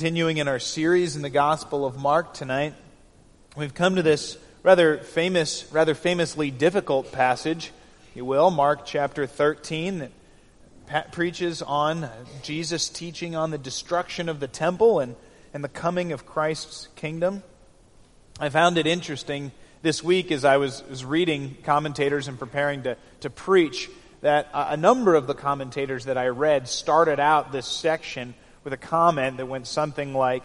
Continuing in our series in the Gospel of Mark tonight, we've come to this rather famous, rather famously difficult passage, you will, Mark chapter 13, that preaches on Jesus teaching on the destruction of the temple and, and the coming of Christ's kingdom. I found it interesting this week as I was, was reading commentators and preparing to, to preach that a number of the commentators that I read started out this section with a comment that went something like,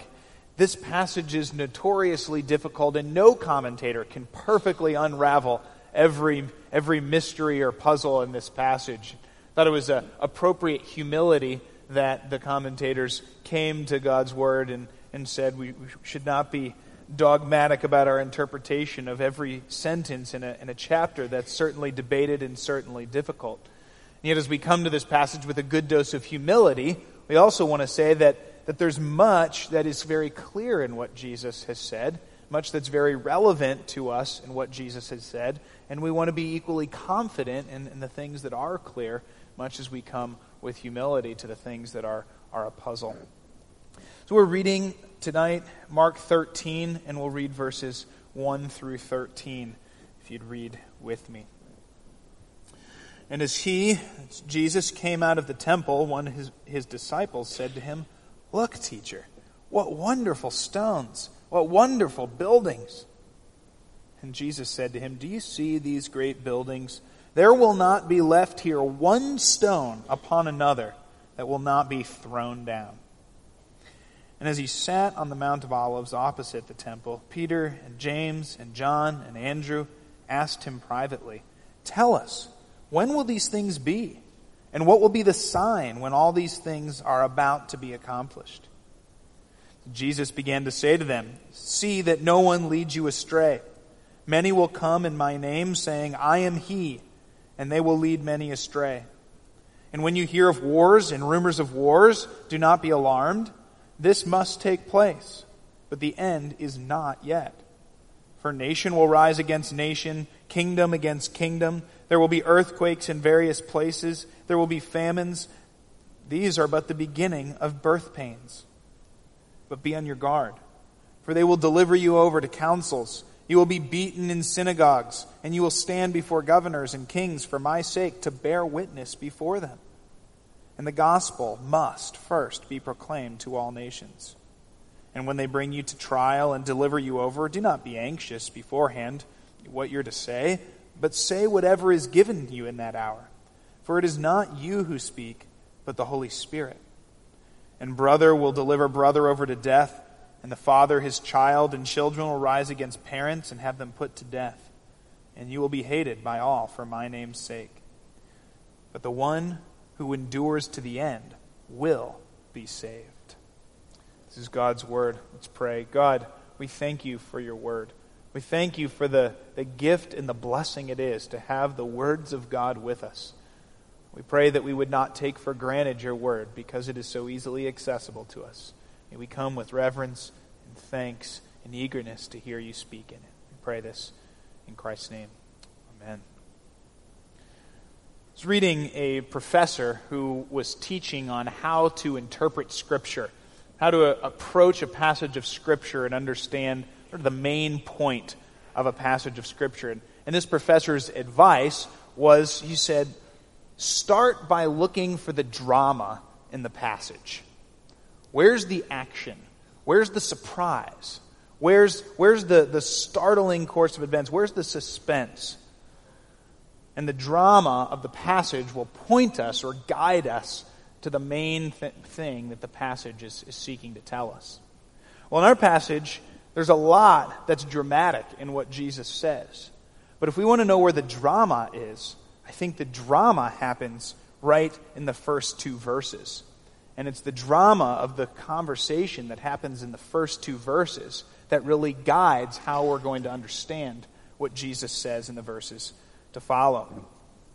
This passage is notoriously difficult, and no commentator can perfectly unravel every, every mystery or puzzle in this passage. I thought it was a appropriate humility that the commentators came to God's word and, and said we, we should not be dogmatic about our interpretation of every sentence in a, in a chapter that's certainly debated and certainly difficult. And yet, as we come to this passage with a good dose of humility, we also want to say that, that there's much that is very clear in what Jesus has said, much that's very relevant to us in what Jesus has said, and we want to be equally confident in, in the things that are clear, much as we come with humility to the things that are, are a puzzle. So we're reading tonight Mark 13, and we'll read verses 1 through 13, if you'd read with me. And as he, Jesus, came out of the temple, one of his, his disciples said to him, Look, teacher, what wonderful stones, what wonderful buildings. And Jesus said to him, Do you see these great buildings? There will not be left here one stone upon another that will not be thrown down. And as he sat on the Mount of Olives opposite the temple, Peter and James and John and Andrew asked him privately, Tell us, when will these things be? And what will be the sign when all these things are about to be accomplished? Jesus began to say to them, See that no one leads you astray. Many will come in my name, saying, I am he, and they will lead many astray. And when you hear of wars and rumors of wars, do not be alarmed. This must take place, but the end is not yet. For nation will rise against nation, kingdom against kingdom. There will be earthquakes in various places. There will be famines. These are but the beginning of birth pains. But be on your guard, for they will deliver you over to councils. You will be beaten in synagogues, and you will stand before governors and kings for my sake to bear witness before them. And the gospel must first be proclaimed to all nations. And when they bring you to trial and deliver you over, do not be anxious beforehand what you're to say, but say whatever is given you in that hour. For it is not you who speak, but the Holy Spirit. And brother will deliver brother over to death, and the father his child, and children will rise against parents and have them put to death. And you will be hated by all for my name's sake. But the one who endures to the end will be saved. This is God's word. Let's pray. God, we thank you for your word. We thank you for the, the gift and the blessing it is to have the words of God with us. We pray that we would not take for granted your word because it is so easily accessible to us. May we come with reverence and thanks and eagerness to hear you speak in it. We pray this in Christ's name. Amen. I was reading a professor who was teaching on how to interpret Scripture how to approach a passage of Scripture and understand sort of the main point of a passage of Scripture. And, and this professor's advice was he said, start by looking for the drama in the passage. Where's the action? Where's the surprise? Where's, where's the, the startling course of events? Where's the suspense? And the drama of the passage will point us or guide us to the main th- thing that the passage is, is seeking to tell us. Well, in our passage, There's a lot that's dramatic in what Jesus says. But if we want to know where the drama is, I think the drama happens right in the first two verses. And it's the drama of the conversation that happens in the first two verses that really guides how we're going to understand what Jesus says in the verses to follow.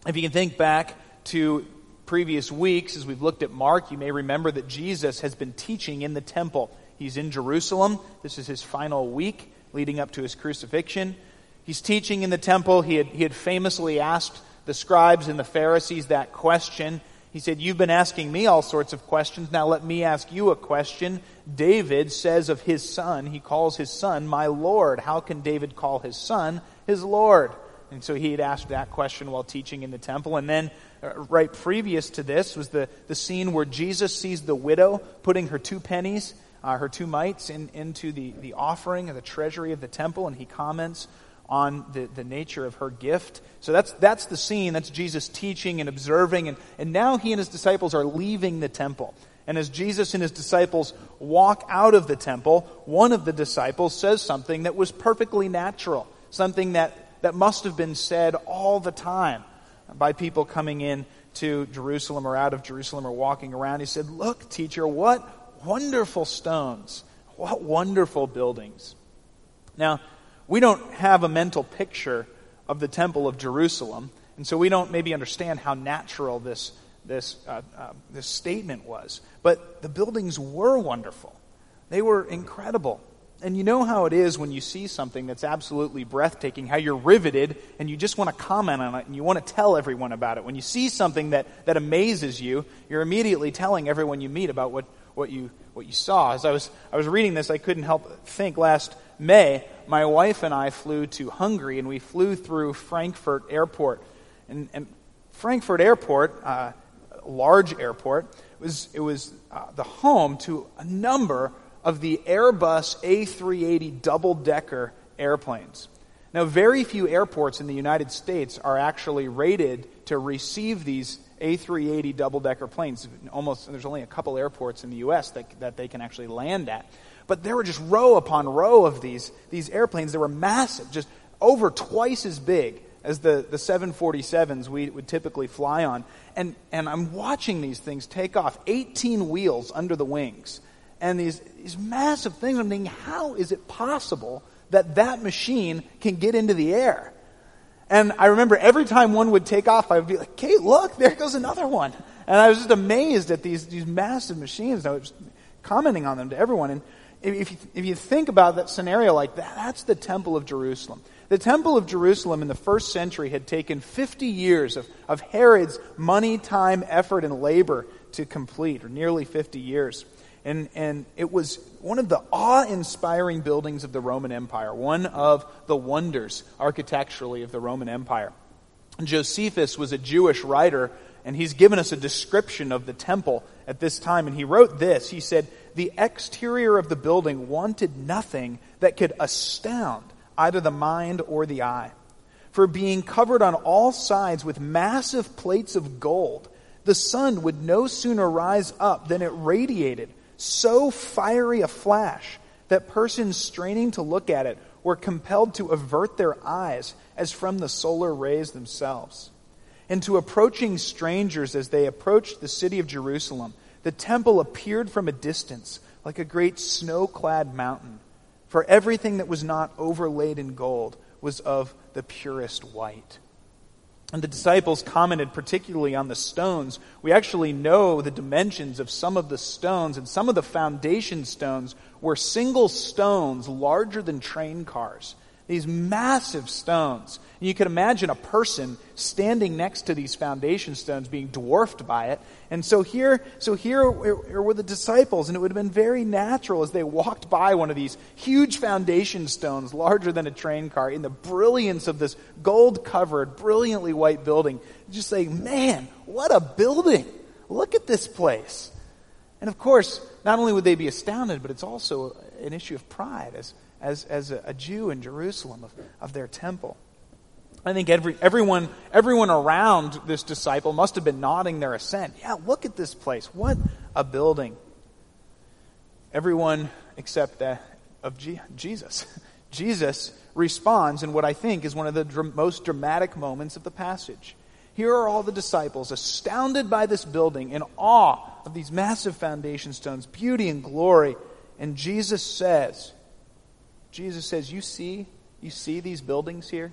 If you can think back to previous weeks, as we've looked at Mark, you may remember that Jesus has been teaching in the temple. He's in Jerusalem. This is his final week leading up to his crucifixion. He's teaching in the temple. He had, he had famously asked the scribes and the Pharisees that question. He said, You've been asking me all sorts of questions. Now let me ask you a question. David says of his son, he calls his son my Lord. How can David call his son his Lord? And so he had asked that question while teaching in the temple. And then, uh, right previous to this, was the, the scene where Jesus sees the widow putting her two pennies, uh, her two mites, in, into the, the offering of the treasury of the temple. And he comments on the, the nature of her gift. So that's, that's the scene. That's Jesus teaching and observing. And, and now he and his disciples are leaving the temple. And as Jesus and his disciples walk out of the temple, one of the disciples says something that was perfectly natural, something that, that must have been said all the time by people coming in to Jerusalem or out of Jerusalem or walking around. He said, Look, teacher, what wonderful stones, what wonderful buildings. Now, we don't have a mental picture of the Temple of Jerusalem, and so we don't maybe understand how natural this, this, uh, uh, this statement was. But the buildings were wonderful, they were incredible. And you know how it is when you see something that's absolutely breathtaking, how you're riveted and you just want to comment on it and you want to tell everyone about it. When you see something that, that amazes you, you're immediately telling everyone you meet about what, what, you, what you saw. As I was, I was reading this, I couldn't help think last May, my wife and I flew to Hungary and we flew through Frankfurt Airport. And, and Frankfurt Airport, uh, large airport, was, it was uh, the home to a number of the Airbus A380 double decker airplanes. Now, very few airports in the United States are actually rated to receive these A380 double decker planes. Almost, there's only a couple airports in the U.S. that, that they can actually land at. But there were just row upon row of these, these airplanes that were massive, just over twice as big as the, the 747s we would typically fly on. And, and I'm watching these things take off, 18 wheels under the wings. And these, these massive things, I'm thinking, how is it possible that that machine can get into the air? And I remember every time one would take off, I would be like, Kate, look, there goes another one. And I was just amazed at these, these massive machines. I was commenting on them to everyone. And if you, if you think about that scenario like that, that's the Temple of Jerusalem. The Temple of Jerusalem in the first century had taken 50 years of, of Herod's money, time, effort, and labor to complete, or nearly 50 years. And, and it was one of the awe inspiring buildings of the Roman Empire, one of the wonders architecturally of the Roman Empire. Josephus was a Jewish writer, and he's given us a description of the temple at this time. And he wrote this He said, the exterior of the building wanted nothing that could astound either the mind or the eye. For being covered on all sides with massive plates of gold, the sun would no sooner rise up than it radiated so fiery a flash that persons straining to look at it were compelled to avert their eyes as from the solar rays themselves. And to approaching strangers as they approached the city of Jerusalem, the temple appeared from a distance like a great snow clad mountain, for everything that was not overlaid in gold was of the purest white. And the disciples commented particularly on the stones. We actually know the dimensions of some of the stones, and some of the foundation stones were single stones larger than train cars. These massive stones. And you can imagine a person standing next to these foundation stones being dwarfed by it. And so here, so here were the disciples, and it would have been very natural as they walked by one of these huge foundation stones, larger than a train car, in the brilliance of this gold covered, brilliantly white building, just saying, Man, what a building! Look at this place. And of course, not only would they be astounded, but it's also an issue of pride as as, as a, a Jew in Jerusalem of, of their temple. I think every, everyone, everyone around this disciple must have been nodding their assent. Yeah, look at this place. What a building. Everyone except that of G- Jesus. Jesus responds in what I think is one of the dr- most dramatic moments of the passage. Here are all the disciples, astounded by this building, in awe of these massive foundation stones, beauty and glory. And Jesus says, Jesus says, You see, you see these buildings here?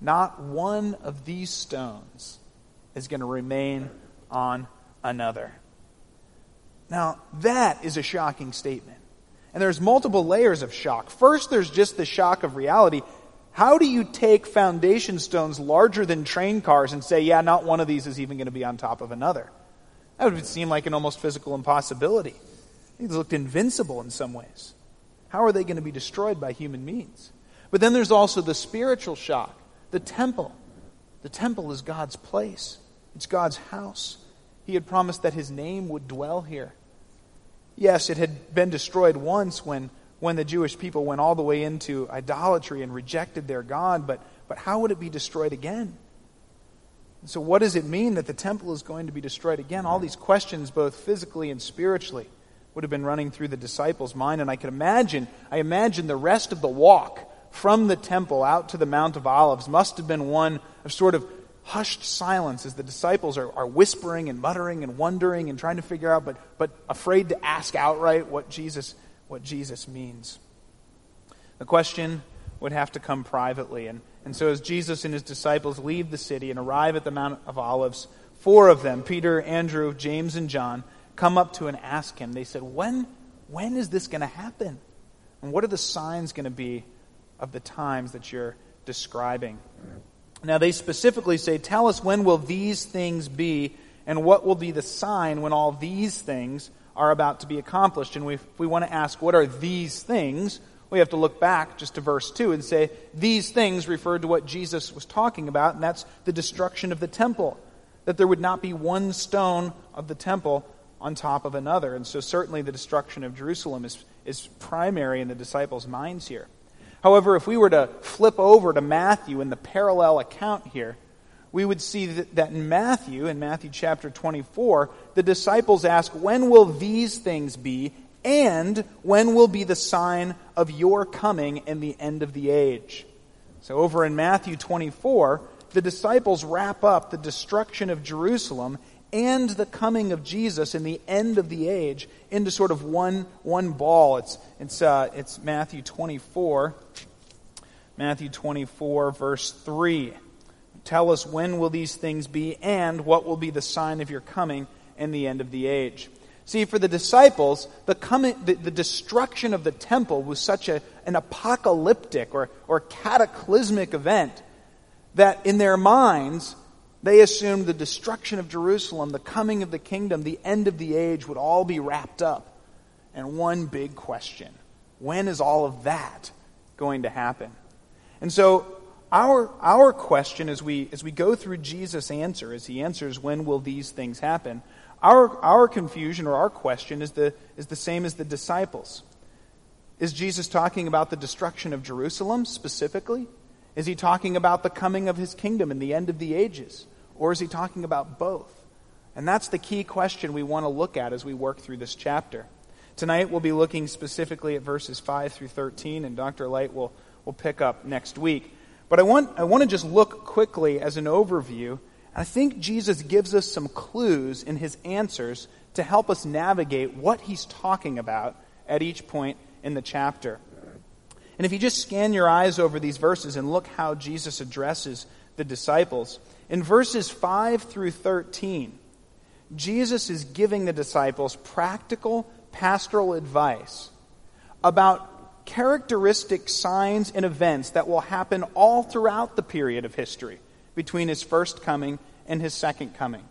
Not one of these stones is going to remain on another. Now, that is a shocking statement. And there's multiple layers of shock. First, there's just the shock of reality. How do you take foundation stones larger than train cars and say, yeah, not one of these is even going to be on top of another? That would seem like an almost physical impossibility. These looked invincible in some ways. How are they going to be destroyed by human means? But then there's also the spiritual shock the temple. The temple is God's place, it's God's house. He had promised that his name would dwell here. Yes, it had been destroyed once when, when the Jewish people went all the way into idolatry and rejected their God, but, but how would it be destroyed again? So, what does it mean that the temple is going to be destroyed again? All these questions, both physically and spiritually, would have been running through the disciples' mind. And I can imagine, I imagine the rest of the walk from the temple out to the Mount of Olives must have been one of sort of hushed silence as the disciples are, are whispering and muttering and wondering and trying to figure out, but, but afraid to ask outright what Jesus, what Jesus means. The question would have to come privately. And, and so, as Jesus and his disciples leave the city and arrive at the Mount of Olives, four of them, Peter, Andrew, James, and John, come up to and ask him. They said, When, when is this going to happen? And what are the signs going to be of the times that you're describing? Now, they specifically say, Tell us when will these things be, and what will be the sign when all these things are about to be accomplished? And we, if we want to ask, What are these things? we have to look back just to verse 2 and say, These things referred to what Jesus was talking about, and that's the destruction of the temple. That there would not be one stone of the temple on top of another. And so, certainly, the destruction of Jerusalem is, is primary in the disciples' minds here. However, if we were to flip over to Matthew in the parallel account here, we would see that, that in Matthew, in Matthew chapter 24, the disciples ask, When will these things be? And when will be the sign of your coming and the end of the age? So, over in Matthew 24, the disciples wrap up the destruction of Jerusalem and the coming of Jesus and the end of the age into sort of one, one ball. It's, it's, uh, it's Matthew 24. Matthew 24, verse 3. Tell us when will these things be and what will be the sign of your coming and the end of the age. See, for the disciples, the, coming, the, the destruction of the temple was such a, an apocalyptic or, or cataclysmic event that in their minds, they assumed the destruction of Jerusalem, the coming of the kingdom, the end of the age would all be wrapped up in one big question When is all of that going to happen? And so, our, our question as we, as we go through Jesus' answer, as he answers, When will these things happen? Our, our confusion or our question is the, is the same as the disciples. Is Jesus talking about the destruction of Jerusalem specifically? Is he talking about the coming of his kingdom and the end of the ages? Or is he talking about both? And that's the key question we want to look at as we work through this chapter. Tonight we'll be looking specifically at verses 5 through 13, and Dr. Light will, will pick up next week. But I want, I want to just look quickly as an overview. I think Jesus gives us some clues in his answers to help us navigate what he's talking about at each point in the chapter. And if you just scan your eyes over these verses and look how Jesus addresses the disciples, in verses 5 through 13, Jesus is giving the disciples practical pastoral advice about characteristic signs and events that will happen all throughout the period of history between his first coming and his second coming.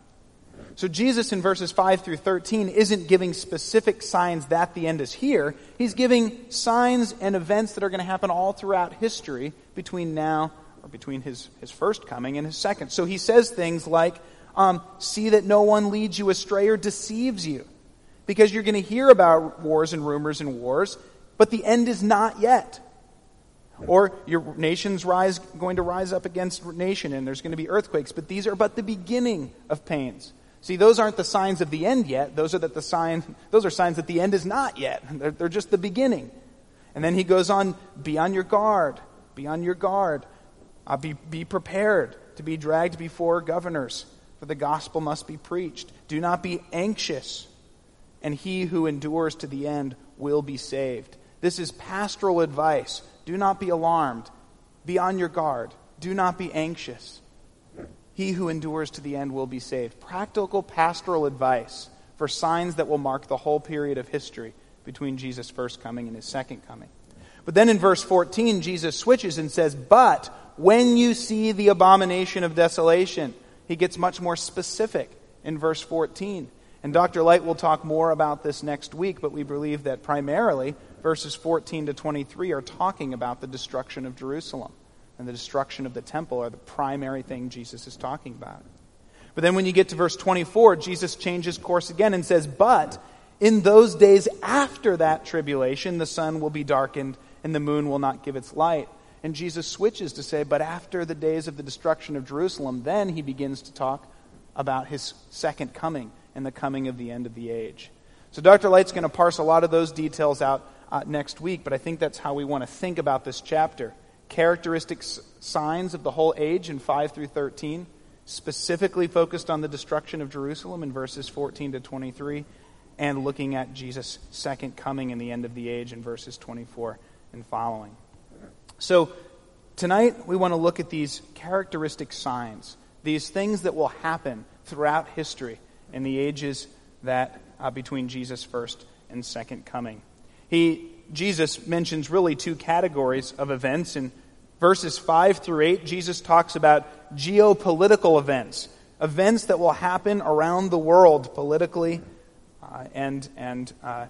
So, Jesus in verses 5 through 13 isn't giving specific signs that the end is here. He's giving signs and events that are going to happen all throughout history between now or between his, his first coming and his second. So he says things like, um, See that no one leads you astray or deceives you. Because you're going to hear about wars and rumors and wars, but the end is not yet. Or your nation's rise, going to rise up against nation, and there's going to be earthquakes, but these are but the beginning of pains. See, those aren't the signs of the end yet. Those are that the sign, those are signs that the end is not yet. They're, they're just the beginning. And then he goes on, be on your guard, be on your guard, uh, be, be prepared to be dragged before governors, for the gospel must be preached. Do not be anxious, and he who endures to the end will be saved. This is pastoral advice. Do not be alarmed. Be on your guard. Do not be anxious. He who endures to the end will be saved. Practical pastoral advice for signs that will mark the whole period of history between Jesus' first coming and his second coming. But then in verse 14, Jesus switches and says, But when you see the abomination of desolation, he gets much more specific in verse 14. And Dr. Light will talk more about this next week, but we believe that primarily verses 14 to 23 are talking about the destruction of Jerusalem. And the destruction of the temple are the primary thing Jesus is talking about. But then when you get to verse 24, Jesus changes course again and says, But in those days after that tribulation, the sun will be darkened and the moon will not give its light. And Jesus switches to say, But after the days of the destruction of Jerusalem, then he begins to talk about his second coming and the coming of the end of the age. So Dr. Light's going to parse a lot of those details out uh, next week, but I think that's how we want to think about this chapter. Characteristic signs of the whole age in 5 through 13, specifically focused on the destruction of Jerusalem in verses 14 to 23, and looking at Jesus' second coming and the end of the age in verses 24 and following. So, tonight we want to look at these characteristic signs, these things that will happen throughout history in the ages that uh, between Jesus' first and second coming. He, Jesus mentions really two categories of events. In verses 5 through 8, Jesus talks about geopolitical events, events that will happen around the world politically uh, and, and uh,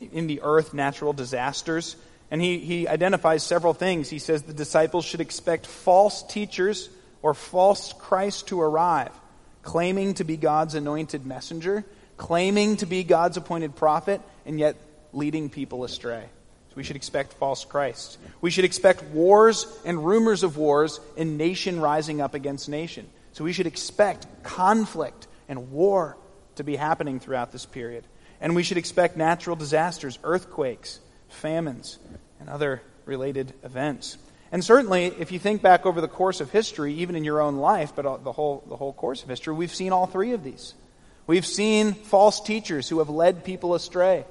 in the earth, natural disasters. And he, he identifies several things. He says the disciples should expect false teachers or false Christ to arrive, claiming to be God's anointed messenger, claiming to be God's appointed prophet, and yet leading people astray. So we should expect false Christ. We should expect wars and rumors of wars and nation rising up against nation. So we should expect conflict and war to be happening throughout this period. And we should expect natural disasters, earthquakes, famines, and other related events. And certainly, if you think back over the course of history, even in your own life, but the whole, the whole course of history, we've seen all three of these. We've seen false teachers who have led people astray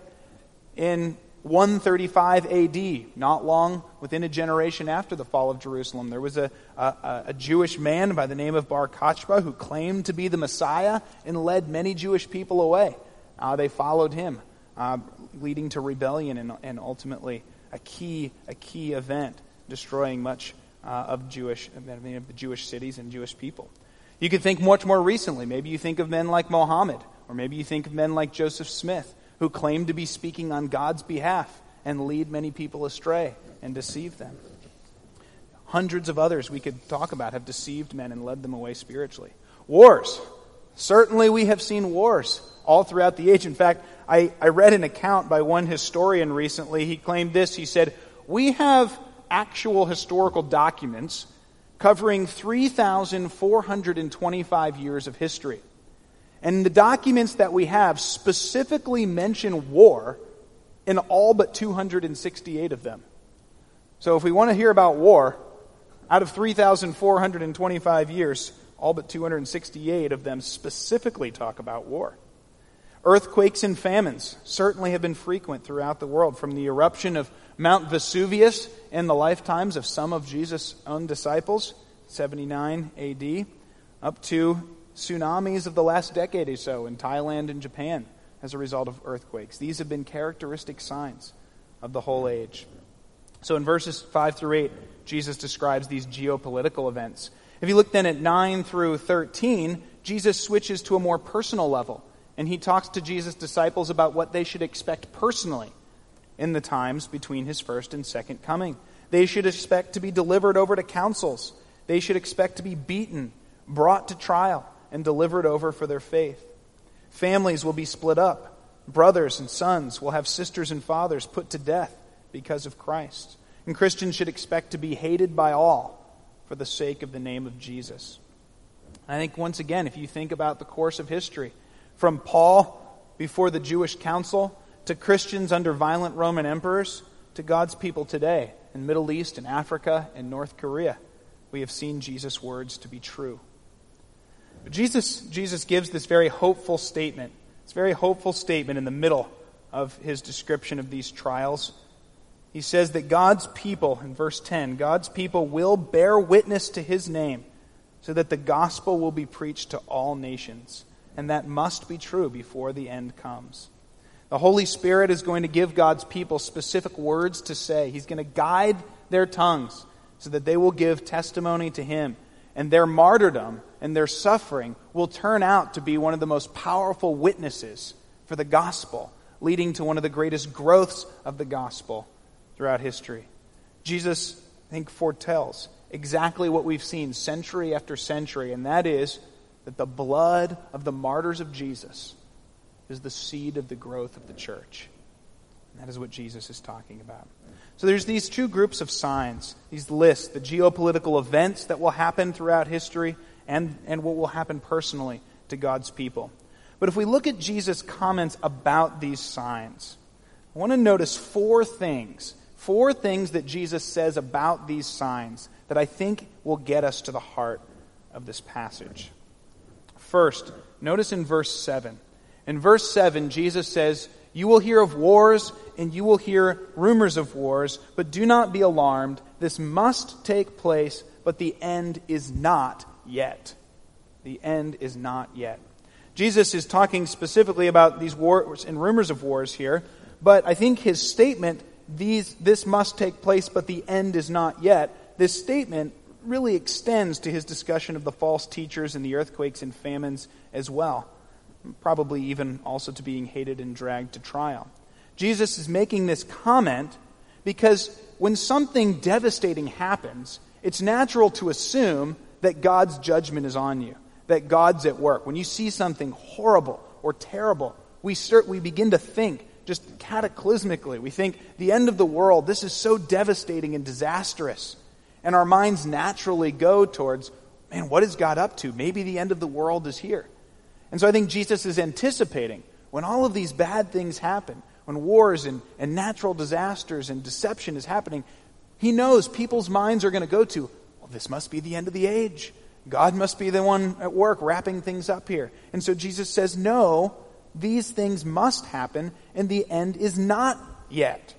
in 135 AD, not long within a generation after the fall of Jerusalem. There was a, a, a, Jewish man by the name of Bar Kochba who claimed to be the Messiah and led many Jewish people away. Uh, they followed him, uh, leading to rebellion and, and, ultimately a key, a key event, destroying much uh, of Jewish, many of the Jewish cities and Jewish people. You could think much more recently. Maybe you think of men like Mohammed, or maybe you think of men like Joseph Smith who claim to be speaking on God's behalf and lead many people astray and deceive them. Hundreds of others we could talk about have deceived men and led them away spiritually. Wars. Certainly, we have seen wars all throughout the age. In fact, I, I read an account by one historian recently. He claimed this. He said, We have actual historical documents covering 3,425 years of history. And the documents that we have specifically mention war in all but 268 of them. So if we want to hear about war, out of 3,425 years, all but 268 of them specifically talk about war. Earthquakes and famines certainly have been frequent throughout the world, from the eruption of Mount Vesuvius in the lifetimes of some of Jesus' own disciples, 79 AD, up to tsunamis of the last decade or so in Thailand and Japan as a result of earthquakes. These have been characteristic signs of the whole age. So in verses 5 through 8, Jesus describes these geopolitical events. If you look then at 9 through 13, Jesus switches to a more personal level, and he talks to Jesus' disciples about what they should expect personally in the times between his first and second coming. They should expect to be delivered over to councils. They should expect to be beaten, brought to trial, and delivered over for their faith. Families will be split up. Brothers and sons will have sisters and fathers put to death because of Christ. And Christians should expect to be hated by all for the sake of the name of Jesus. I think, once again, if you think about the course of history, from Paul before the Jewish council to Christians under violent Roman emperors to God's people today in Middle East and Africa and North Korea. We have seen Jesus' words to be true. But Jesus, Jesus gives this very hopeful statement. This very hopeful statement in the middle of his description of these trials. He says that God's people, in verse 10, God's people will bear witness to his name so that the gospel will be preached to all nations. And that must be true before the end comes. The Holy Spirit is going to give God's people specific words to say. He's going to guide their tongues so that they will give testimony to Him. And their martyrdom and their suffering will turn out to be one of the most powerful witnesses for the gospel, leading to one of the greatest growths of the gospel throughout history. Jesus, I think, foretells exactly what we've seen century after century, and that is that the blood of the martyrs of Jesus is the seed of the growth of the church. And that is what Jesus is talking about. So there's these two groups of signs, these lists, the geopolitical events that will happen throughout history and, and what will happen personally to God's people. But if we look at Jesus' comments about these signs, I want to notice four things. Four things that Jesus says about these signs that I think will get us to the heart of this passage. First, notice in verse 7. In verse 7, Jesus says, You will hear of wars, and you will hear rumors of wars, but do not be alarmed. This must take place, but the end is not yet. The end is not yet. Jesus is talking specifically about these wars and rumors of wars here, but I think his statement, these, this must take place, but the end is not yet, this statement really extends to his discussion of the false teachers and the earthquakes and famines as well, probably even also to being hated and dragged to trial. Jesus is making this comment because when something devastating happens, it's natural to assume that God's judgment is on you, that God's at work. When you see something horrible or terrible, we, start, we begin to think just cataclysmically. We think the end of the world, this is so devastating and disastrous. And our minds naturally go towards, man, what is God up to? Maybe the end of the world is here. And so I think Jesus is anticipating when all of these bad things happen, when wars and, and natural disasters and deception is happening, he knows people's minds are going to go to, well, this must be the end of the age. God must be the one at work wrapping things up here. And so Jesus says, no, these things must happen, and the end is not yet.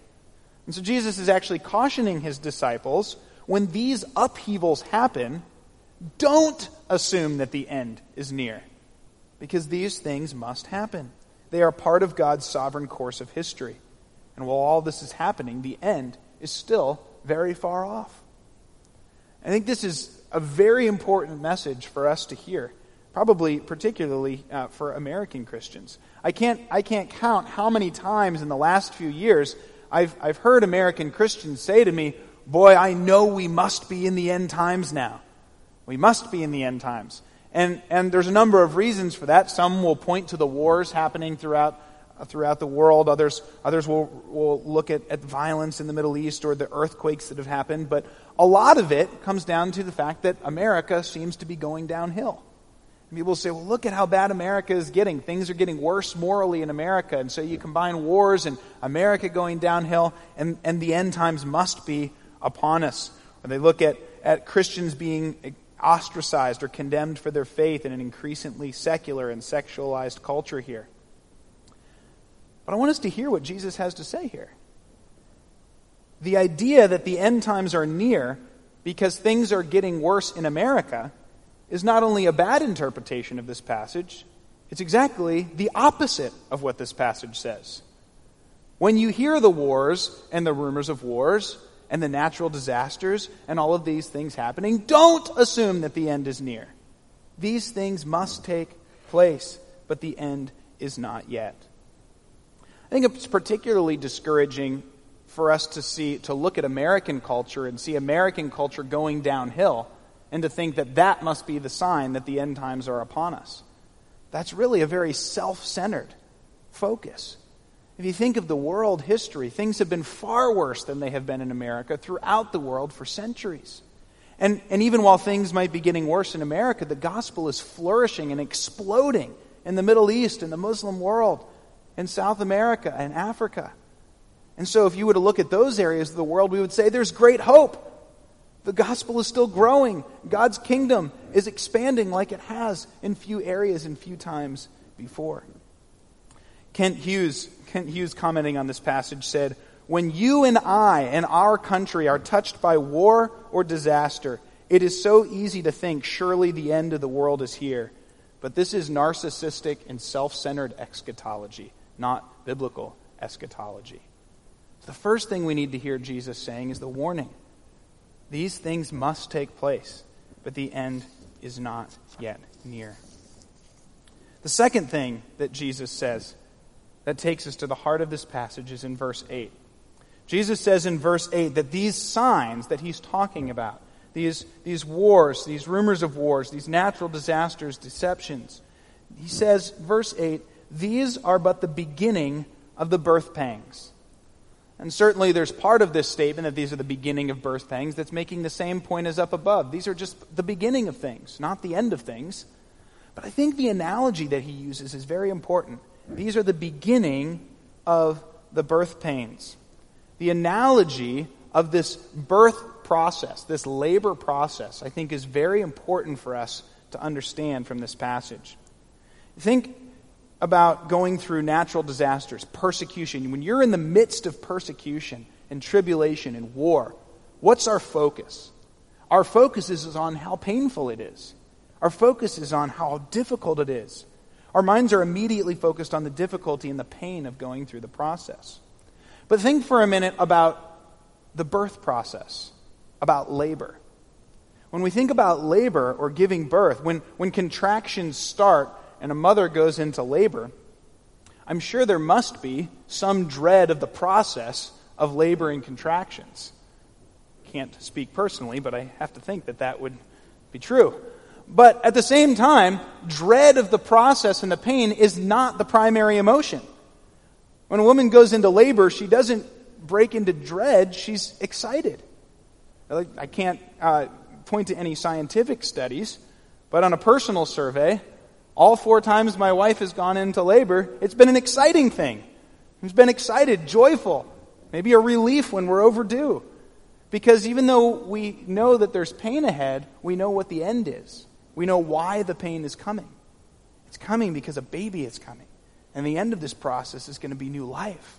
And so Jesus is actually cautioning his disciples when these upheavals happen, don't assume that the end is near, because these things must happen. They are part of God's sovereign course of history. And while all this is happening, the end is still very far off. I think this is a very important message for us to hear, probably particularly uh, for American Christians. I can't, I can't count how many times in the last few years I've, I've heard American Christians say to me, boy, I know we must be in the end times now. We must be in the end times. And, and there's a number of reasons for that. Some will point to the wars happening throughout, uh, throughout the world. Others, others will, will look at, at violence in the Middle East or the earthquakes that have happened. But a lot of it comes down to the fact that America seems to be going downhill. And people say, well, look at how bad America is getting. Things are getting worse morally in America. And so you combine wars and America going downhill, and, and the end times must be upon us. Or they look at, at Christians being ostracized or condemned for their faith in an increasingly secular and sexualized culture here. But I want us to hear what Jesus has to say here. The idea that the end times are near because things are getting worse in America is not only a bad interpretation of this passage, it's exactly the opposite of what this passage says. When you hear the wars and the rumors of wars, and the natural disasters and all of these things happening, don't assume that the end is near. These things must take place, but the end is not yet. I think it's particularly discouraging for us to see to look at American culture and see American culture going downhill and to think that that must be the sign that the end times are upon us. That's really a very self-centered focus. If you think of the world history, things have been far worse than they have been in America throughout the world for centuries. And, and even while things might be getting worse in America, the gospel is flourishing and exploding in the Middle East, in the Muslim world, in South America and Africa. And so, if you were to look at those areas of the world, we would say there's great hope. The gospel is still growing. God's kingdom is expanding like it has in few areas and few times before. Kent Hughes, Kent Hughes commenting on this passage said, When you and I and our country are touched by war or disaster, it is so easy to think surely the end of the world is here. But this is narcissistic and self centered eschatology, not biblical eschatology. The first thing we need to hear Jesus saying is the warning these things must take place, but the end is not yet near. The second thing that Jesus says that takes us to the heart of this passage is in verse 8. Jesus says in verse 8 that these signs that he's talking about, these, these wars, these rumors of wars, these natural disasters, deceptions, he says, verse 8, these are but the beginning of the birth pangs. And certainly there's part of this statement that these are the beginning of birth pangs that's making the same point as up above. These are just the beginning of things, not the end of things. But I think the analogy that he uses is very important. These are the beginning of the birth pains. The analogy of this birth process, this labor process, I think is very important for us to understand from this passage. Think about going through natural disasters, persecution. When you're in the midst of persecution and tribulation and war, what's our focus? Our focus is on how painful it is. Our focus is on how difficult it is. Our minds are immediately focused on the difficulty and the pain of going through the process. But think for a minute about the birth process, about labor. When we think about labor or giving birth, when, when contractions start and a mother goes into labor, I'm sure there must be some dread of the process of labor and contractions. Can't speak personally, but I have to think that that would be true. But at the same time, dread of the process and the pain is not the primary emotion. When a woman goes into labor, she doesn't break into dread, she's excited. I can't uh, point to any scientific studies, but on a personal survey, all four times my wife has gone into labor, it's been an exciting thing. It's been excited, joyful, maybe a relief when we're overdue. Because even though we know that there's pain ahead, we know what the end is. We know why the pain is coming. It's coming because a baby is coming. And the end of this process is going to be new life.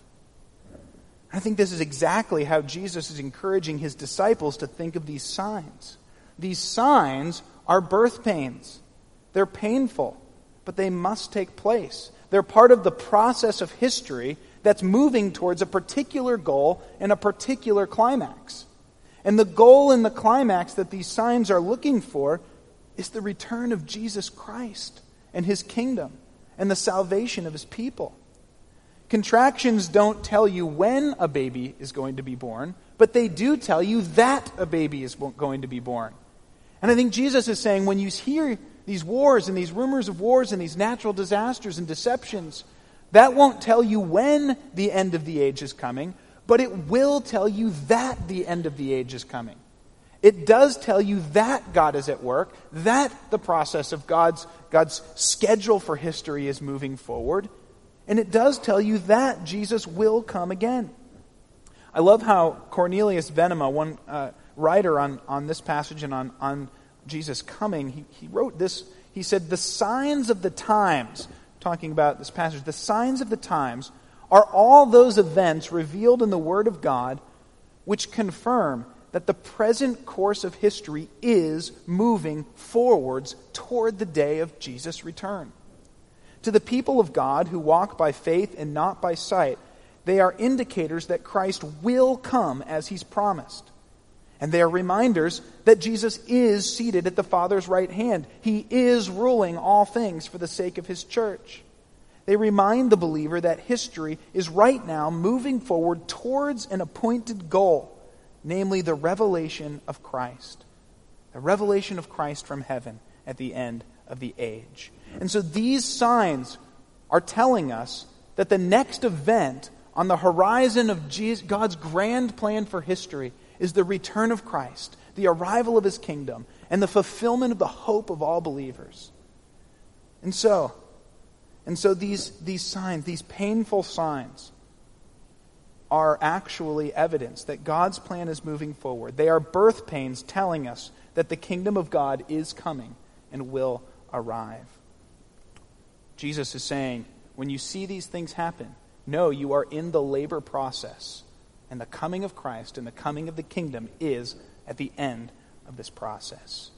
I think this is exactly how Jesus is encouraging his disciples to think of these signs. These signs are birth pains. They're painful, but they must take place. They're part of the process of history that's moving towards a particular goal and a particular climax. And the goal and the climax that these signs are looking for is the return of Jesus Christ and his kingdom and the salvation of his people. Contractions don't tell you when a baby is going to be born, but they do tell you that a baby is going to be born. And I think Jesus is saying when you hear these wars and these rumors of wars and these natural disasters and deceptions, that won't tell you when the end of the age is coming, but it will tell you that the end of the age is coming. It does tell you that God is at work, that the process of God's, God's schedule for history is moving forward, and it does tell you that Jesus will come again. I love how Cornelius Venema, one uh, writer on, on this passage and on, on Jesus coming, he, he wrote this. He said, The signs of the times, talking about this passage, the signs of the times are all those events revealed in the Word of God which confirm that the present course of history is moving forwards toward the day of Jesus' return. To the people of God who walk by faith and not by sight, they are indicators that Christ will come as he's promised. And they are reminders that Jesus is seated at the Father's right hand. He is ruling all things for the sake of his church. They remind the believer that history is right now moving forward towards an appointed goal namely the revelation of Christ. The revelation of Christ from heaven at the end of the age. And so these signs are telling us that the next event on the horizon of Jesus, God's grand plan for history is the return of Christ, the arrival of his kingdom, and the fulfillment of the hope of all believers. And so, and so these, these signs, these painful signs, are actually evidence that God's plan is moving forward. They are birth pains telling us that the kingdom of God is coming and will arrive. Jesus is saying, when you see these things happen, know you are in the labor process. And the coming of Christ and the coming of the kingdom is at the end of this process.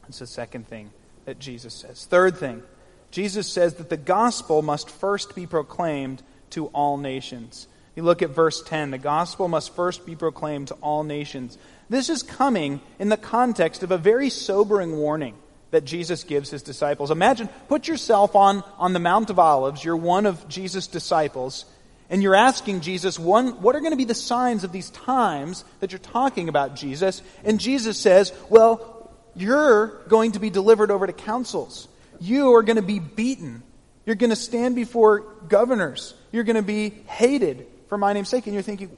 That's the second thing that Jesus says. Third thing, Jesus says that the gospel must first be proclaimed to all nations. You look at verse 10 the gospel must first be proclaimed to all nations. This is coming in the context of a very sobering warning that Jesus gives his disciples. Imagine, put yourself on, on the Mount of Olives. You're one of Jesus' disciples, and you're asking Jesus, one, what are going to be the signs of these times that you're talking about, Jesus? And Jesus says, well, you're going to be delivered over to councils. You are going to be beaten. You're going to stand before governors. You're going to be hated for my name's sake. And you're thinking,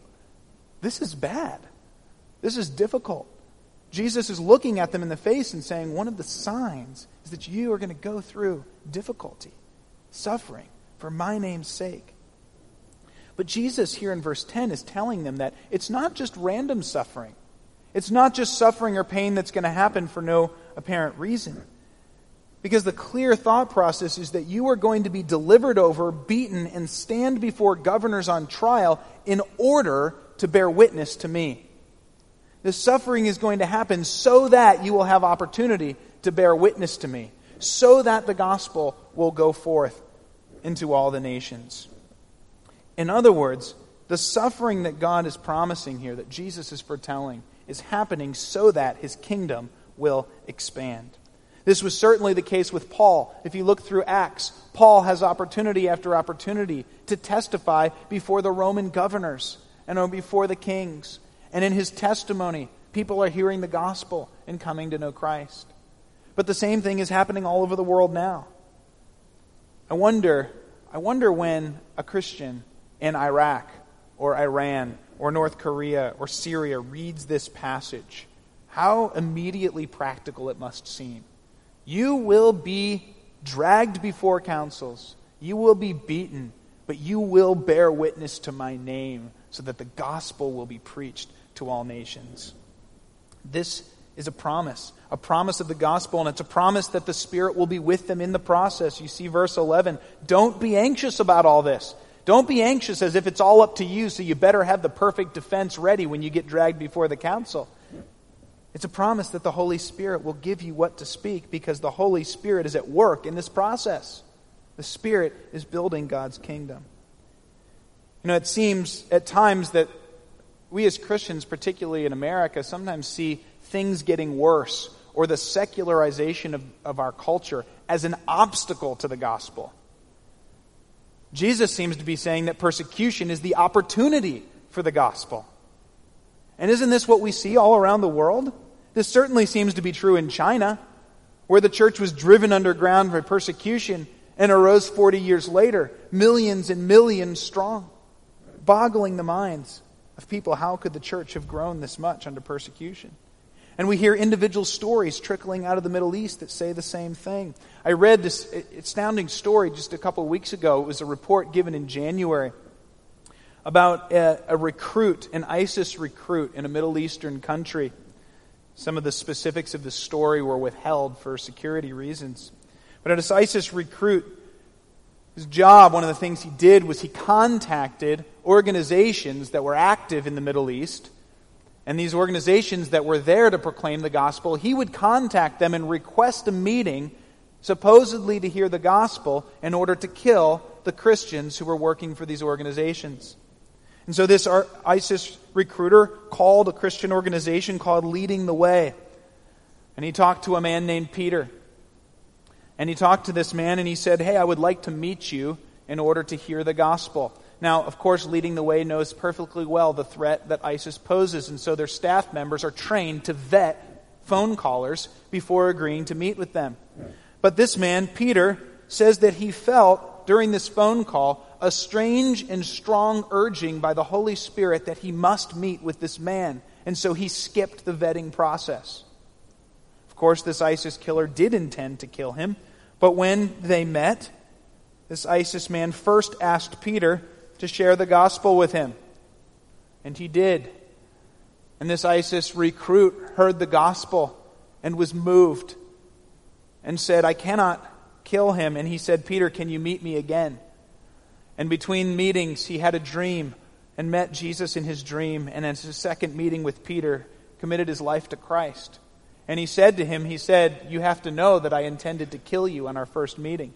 this is bad. This is difficult. Jesus is looking at them in the face and saying, one of the signs is that you are going to go through difficulty, suffering for my name's sake. But Jesus, here in verse 10, is telling them that it's not just random suffering. It's not just suffering or pain that's going to happen for no apparent reason. Because the clear thought process is that you are going to be delivered over, beaten, and stand before governors on trial in order to bear witness to me. The suffering is going to happen so that you will have opportunity to bear witness to me, so that the gospel will go forth into all the nations. In other words, the suffering that God is promising here, that Jesus is foretelling, is happening so that his kingdom will expand. This was certainly the case with Paul. If you look through Acts, Paul has opportunity after opportunity to testify before the Roman governors and before the kings and in his testimony, people are hearing the gospel and coming to know Christ. But the same thing is happening all over the world now. I wonder, I wonder when a Christian in Iraq or Iran or North Korea or Syria reads this passage, how immediately practical it must seem. You will be dragged before councils, you will be beaten, but you will bear witness to my name so that the gospel will be preached to all nations. This is a promise, a promise of the gospel, and it's a promise that the Spirit will be with them in the process. You see verse 11. Don't be anxious about all this. Don't be anxious as if it's all up to you, so you better have the perfect defense ready when you get dragged before the council. It's a promise that the Holy Spirit will give you what to speak because the Holy Spirit is at work in this process. The Spirit is building God's kingdom. You know, it seems at times that we as Christians, particularly in America, sometimes see things getting worse or the secularization of, of our culture as an obstacle to the gospel. Jesus seems to be saying that persecution is the opportunity for the gospel. And isn't this what we see all around the world? This certainly seems to be true in China, where the church was driven underground by persecution and arose 40 years later, millions and millions strong, boggling the minds of people, how could the church have grown this much under persecution? And we hear individual stories trickling out of the Middle East that say the same thing. I read this astounding story just a couple of weeks ago. It was a report given in January about a, a recruit, an ISIS recruit in a Middle Eastern country. Some of the specifics of the story were withheld for security reasons. But this ISIS recruit, his job, one of the things he did was he contacted organizations that were active in the Middle East, and these organizations that were there to proclaim the gospel, he would contact them and request a meeting, supposedly to hear the gospel, in order to kill the Christians who were working for these organizations. And so this ISIS recruiter called a Christian organization called Leading the Way. And he talked to a man named Peter. And he talked to this man and he said, Hey, I would like to meet you in order to hear the gospel. Now, of course, Leading the Way knows perfectly well the threat that ISIS poses, and so their staff members are trained to vet phone callers before agreeing to meet with them. But this man, Peter, says that he felt during this phone call a strange and strong urging by the Holy Spirit that he must meet with this man, and so he skipped the vetting process. Of course, this ISIS killer did intend to kill him, but when they met, this ISIS man first asked Peter to share the gospel with him. And he did. And this ISIS recruit heard the gospel and was moved and said, I cannot kill him. And he said, Peter, can you meet me again? And between meetings, he had a dream and met Jesus in his dream. And in his second meeting with Peter, committed his life to Christ. And he said to him, He said, You have to know that I intended to kill you on our first meeting.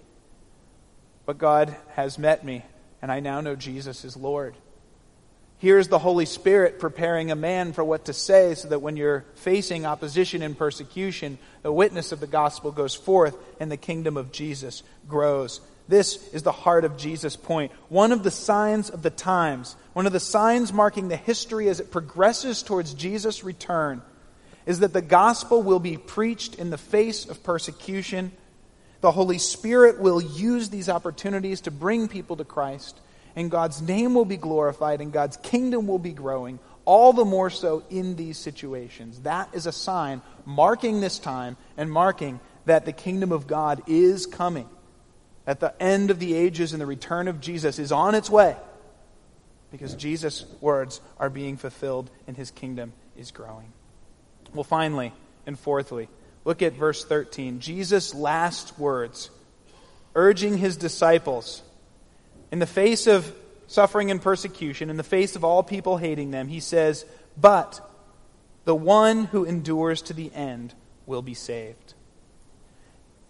But God has met me, and I now know Jesus is Lord. Here's the Holy Spirit preparing a man for what to say so that when you're facing opposition and persecution, the witness of the gospel goes forth and the kingdom of Jesus grows. This is the heart of Jesus' point. One of the signs of the times, one of the signs marking the history as it progresses towards Jesus' return, is that the gospel will be preached in the face of persecution. The Holy Spirit will use these opportunities to bring people to Christ and God's name will be glorified and God's kingdom will be growing, all the more so in these situations. That is a sign marking this time and marking that the kingdom of God is coming. At the end of the ages and the return of Jesus is on its way because Jesus' words are being fulfilled and his kingdom is growing. Well, finally and fourthly, look at verse 13. Jesus' last words, urging his disciples in the face of suffering and persecution, in the face of all people hating them, he says, But the one who endures to the end will be saved.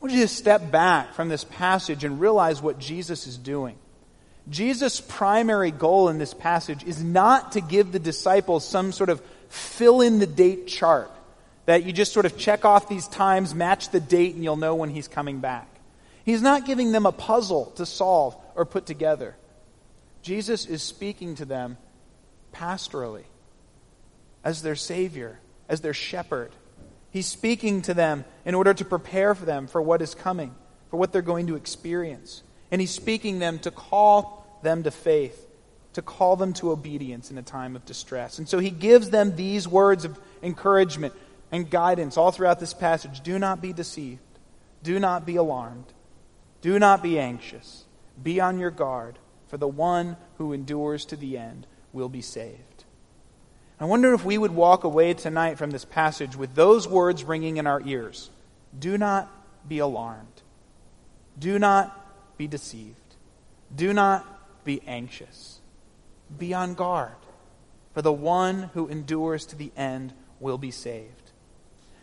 Want you to step back from this passage and realize what Jesus is doing. Jesus' primary goal in this passage is not to give the disciples some sort of fill in the date chart that you just sort of check off these times, match the date, and you'll know when he's coming back. He's not giving them a puzzle to solve or put together. Jesus is speaking to them pastorally as their Savior, as their shepherd. He's speaking to them in order to prepare for them for what is coming, for what they're going to experience. And He's speaking them to call them to faith, to call them to obedience in a time of distress. And so He gives them these words of encouragement and guidance all throughout this passage. Do not be deceived, do not be alarmed. Do not be anxious. Be on your guard, for the one who endures to the end will be saved. I wonder if we would walk away tonight from this passage with those words ringing in our ears. Do not be alarmed. Do not be deceived. Do not be anxious. Be on guard, for the one who endures to the end will be saved.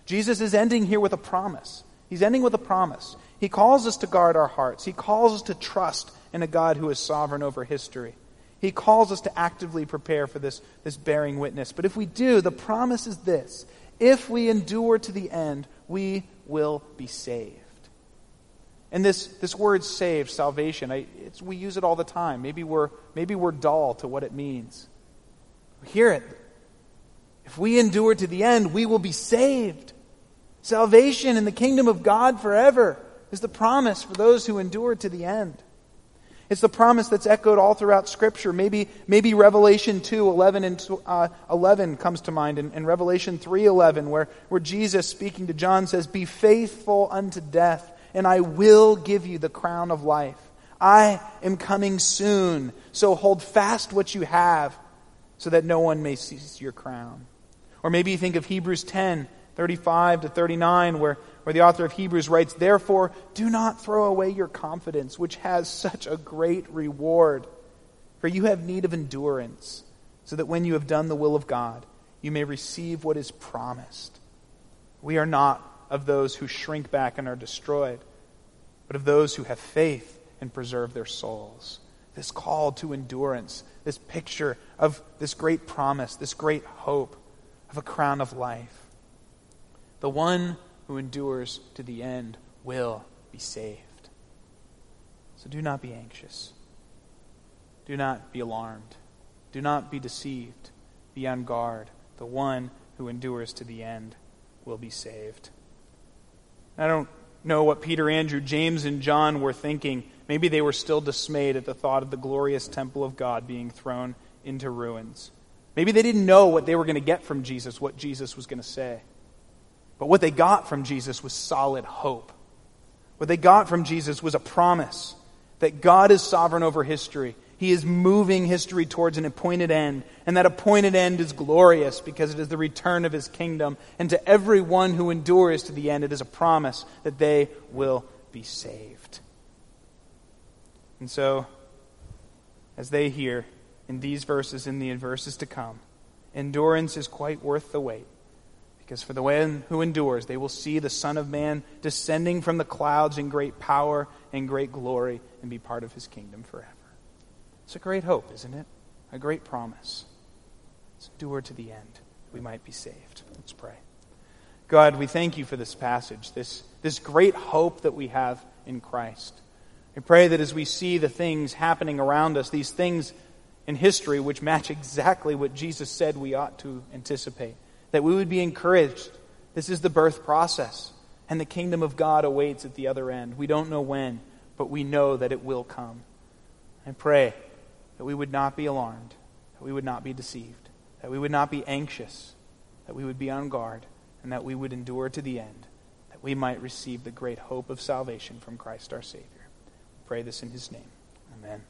Jesus is ending here with a promise. He's ending with a promise. He calls us to guard our hearts. He calls us to trust in a God who is sovereign over history. He calls us to actively prepare for this, this bearing witness. But if we do, the promise is this if we endure to the end, we will be saved. And this, this word saved, salvation, I, we use it all the time. Maybe we're, maybe we're dull to what it means. Hear it. If we endure to the end, we will be saved. Salvation in the kingdom of God forever is the promise for those who endure to the end. It's the promise that's echoed all throughout Scripture. Maybe, maybe Revelation 2, 11, and uh, 11 comes to mind, and, and Revelation 3, 11, where, where Jesus, speaking to John, says, Be faithful unto death, and I will give you the crown of life. I am coming soon, so hold fast what you have, so that no one may seize your crown. Or maybe you think of Hebrews 10, 35 to 39, where, where the author of Hebrews writes, Therefore, do not throw away your confidence, which has such a great reward. For you have need of endurance, so that when you have done the will of God, you may receive what is promised. We are not of those who shrink back and are destroyed, but of those who have faith and preserve their souls. This call to endurance, this picture of this great promise, this great hope of a crown of life. The one who endures to the end will be saved. So do not be anxious. Do not be alarmed. Do not be deceived. Be on guard. The one who endures to the end will be saved. I don't know what Peter, Andrew, James, and John were thinking. Maybe they were still dismayed at the thought of the glorious temple of God being thrown into ruins. Maybe they didn't know what they were going to get from Jesus, what Jesus was going to say. But what they got from Jesus was solid hope. What they got from Jesus was a promise that God is sovereign over history. He is moving history towards an appointed end, and that appointed end is glorious because it is the return of his kingdom. And to everyone who endures to the end, it is a promise that they will be saved. And so, as they hear in these verses and the verses to come, endurance is quite worth the wait. Because for the one who endures, they will see the Son of Man descending from the clouds in great power and great glory and be part of his kingdom forever. It's a great hope, isn't it? A great promise. Let's endure to the end. We might be saved. Let's pray. God, we thank you for this passage, this, this great hope that we have in Christ. We pray that as we see the things happening around us, these things in history which match exactly what Jesus said we ought to anticipate, that we would be encouraged. This is the birth process, and the kingdom of God awaits at the other end. We don't know when, but we know that it will come. I pray that we would not be alarmed, that we would not be deceived, that we would not be anxious, that we would be on guard, and that we would endure to the end, that we might receive the great hope of salvation from Christ our Savior. Pray this in his name. Amen.